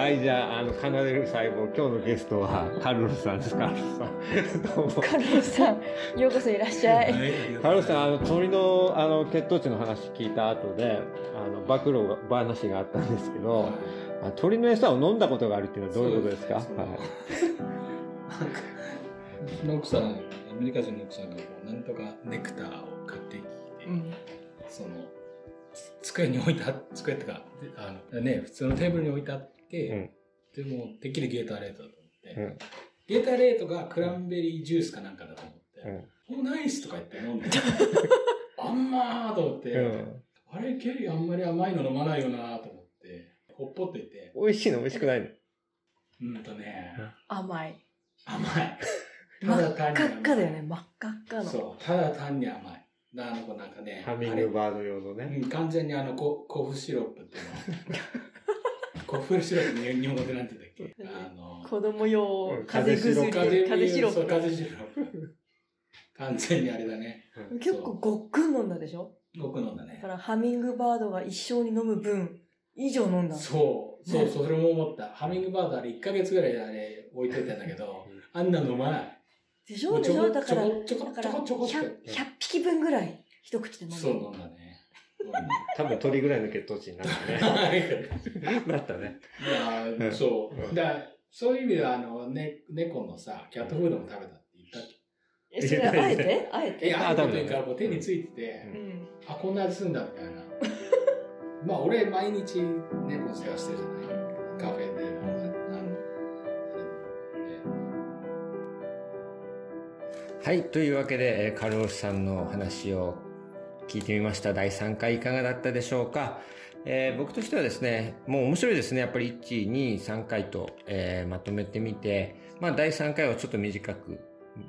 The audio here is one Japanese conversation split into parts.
はい、じゃあ、あの、奏でる細胞、今日のゲストは、カルロスさんです。カルロスさん。どうも。カルロスさん、ようこそいらっしゃい。カルロスさん、あの、鳥の、あの、血糖値の話聞いた後で、あの、暴露話があったんですけど、あ鳥の餌を飲んだことがあるっていうのはどういうことですか？はい。その奥さん、アメリカ人の奥さんがこう、なんとかネクターを買ってきて、うん。その、机に置いた、机ってか、であの、ね、普通のテーブルに置いてあって、でも、てっきりゲーターレートだと思って、うん。ゲーターレートがクランベリージュースかなんかだと思って、うん。おナイスとか言って飲んで、あんまーと思って、うん。あれ、ケリーあんまり甘いの飲まないよなと思って、ほっぽっていて、美味しいの美味しくないの？うんとね、甘い。甘い。真 ただ単にっ赤っかだよね、真っ赤っかの。そう、ただ単に甘い。あの子なんかね、ハミングバード用のね。うん、完全にあの、ココフシロップっていうの。コフシロップに日本語でなんて言うんだっけ？あの、子供用うん風邪薬、風シロ風邪シロップ。完全にあれだね。プ。結構ごっくん飲んだでしょ？僕飲んだねだか。らハミングバードが一生に飲む分以上飲んだの。そう、そう、それも思った。ハミングバードあれ1ヶ月ぐらいあれ置いといたんだけど、あんな飲まない。でしょ？でしょ？こょだから、ちょこちょこだからちょこちょこって 100, 100匹分ぐらい一口で飲んだ。そう飲んだね。多分鳥ぐらいの血糖値になったね。なったね。いやーうんそうう。んだからそういう意味では、あの、ね、猫のさ、キャットフードも食べたって言ったっえ、それあえて？あえけ。て？いや、ああ多分というか、こう手についてて、うん。あ、こんな味すんだみたいな。まあ、俺、毎日猫の世話してるじゃない？カフェで、はい。というわけで、えーカルロスさんのお話を聞いてみました。第3回いかがだったでしょうか、えー僕としてはですね、もう面白いですね。やっぱり1、2、3回と、えーまとめてみて、まあ第3回はちょっと短く、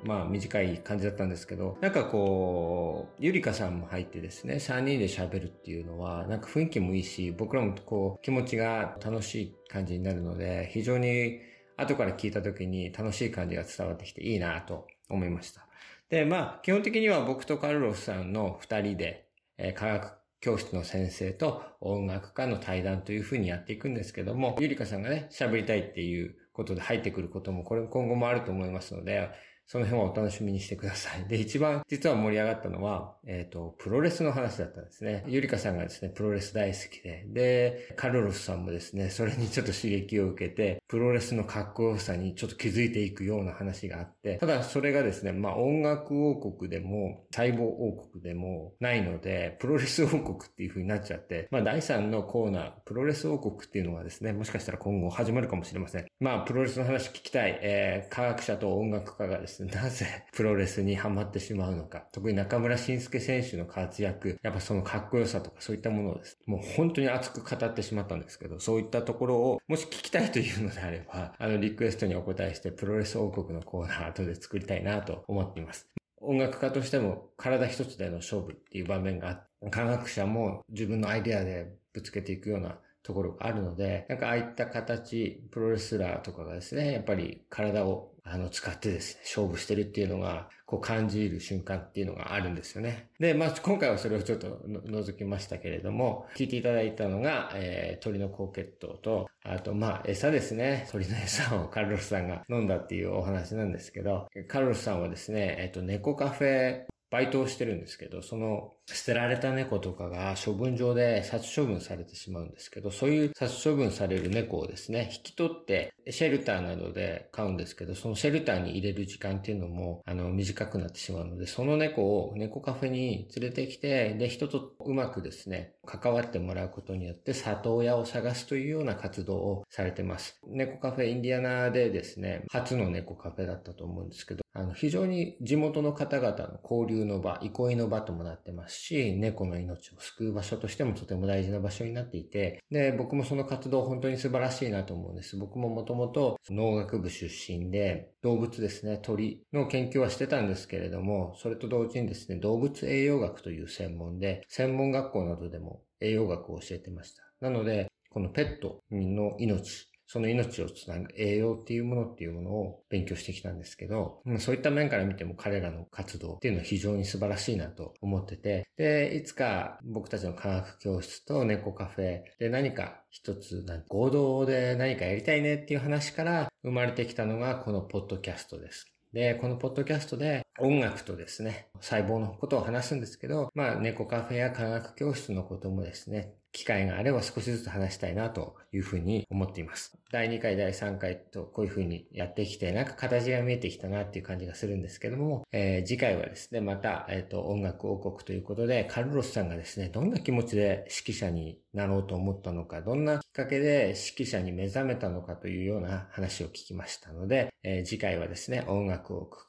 まあ短い感じだったんですけど、なんかこう、ゆりかさんも入ってですね、3人で喋るっていうのは、なんか雰囲気もいいし、僕らもこう、気持ちが楽しい感じになるので、非常に後から聞いた時に楽しい感じが伝わってきていいなと思いました。で、まあ、基本的には僕とカルロスさんの二人で、えー科学教室の先生と音楽家の対談というふうにやっていくんですけども、ゆりかさんがね、喋りたいっていうことで入ってくることも、これ今後もあると思いますので、その辺はお楽しみにしてください。で、一番実は盛り上がったのは、えっ、と、プロレスの話だったんですね。ゆりかさんがですね、プロレス大好きで、で、カルロスさんもですね、それにちょっと刺激を受けて、プロレスのかっこよさにちょっと気づいていくような話があって、ただそれがですね、まあ音楽王国でも、細胞王国でもないので、プロレス王国っていう風になっちゃって、まあ第3のコーナー、プロレス王国っていうのがですね、もしかしたら今後始まるかもしれません。まあプロレスの話聞きたい、えー科学者と音楽家がですね、なぜプロレスにハマってしまうのか、特に中村慎介選手の活躍、やっぱそのかっこよさとかそういったものをです。ねもう本当に熱く語ってしまったんですけど、そういったところを、もし聞きたいというのであれば、あの、リクエストにお答えして、プロレス王国のコーナー後で作りたいなと思っています。音楽家としても体一つでの勝負っていう場面があって、科学者も自分のアイデアでぶつけていくようなところがあるので、なんかああいった形、プロレスラーとかがですね、やっぱり体をあの使ってですね、勝負してるっていうのが、こう感じる瞬間っていうのがあるんですよね。で、まあ今回はそれをちょっと覗きましたけれども、聞いていただいたのが、えー鳥の高血糖と、あとまあ餌ですね。鳥の餌を カルロスさんが飲んだっていうお話なんですけど、カルロスさんはですね、えっ、と猫カフェバイトをしてるんですけど、その捨てられた猫とかが処分場で殺処分されてしまうんですけど、そういう殺処分される猫をですね、引き取ってシェルターなどで飼うんですけど、そのシェルターに入れる時間っていうのも、あの、短くなってしまうので、その猫を猫カフェに連れてきて、で、人とうまくですね、関わってもらうことによって里親を探すというような活動をされてます。猫カフェインディアナでですね、初の猫カフェだったと思うんですけど、あの、非常に地元の方々の交流の場、憩いの場ともなってますし、猫の命を救う場所としてもとても大事な場所になっていて、で、僕もその活動本当に素晴らしいなと思うんです。僕ももともと農学部出身で、動物ですね、鳥の研究はしてたんですけれども、それと同時にですね、動物栄養学という専門で、専門学校などでも栄養学を教えてました。なので、このペットの命、その命をつなぐ栄養っていうものっていうものを勉強してきたんですけど、そういった面から見ても彼らの活動っていうのは非常に素晴らしいなと思ってて、で、いつか僕たちの科学教室と猫カフェで何か一つ合同で何かやりたいねっていう話から生まれてきたのがこのポッドキャストです。で、このポッドキャストで音楽とですね、細胞のことを話すんですけど、まあ、猫カフェや科学教室のこともですね、機会があれば少しずつ話したいなというふうに思っています。第2回、第3回とこういうふうにやってきて、なんか形が見えてきたなっていう感じがするんですけども、えー、次回はですね、また、えっ、ー、と、音楽王国ということで、カルロスさんがですね、どんな気持ちで指揮者になろうと思ったのか、どんなきっかけで指揮者に目覚めたのかというような話を聞きましたので、えー、次回はですね、音楽王国、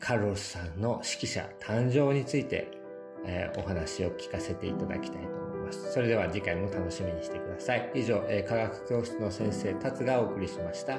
カルロスさんの指揮者誕生について、えー、お話を聞かせていただきたいと思います。それでは次回も楽しみにしてください。以上、えー、科学教室の先生、達がお送りしました。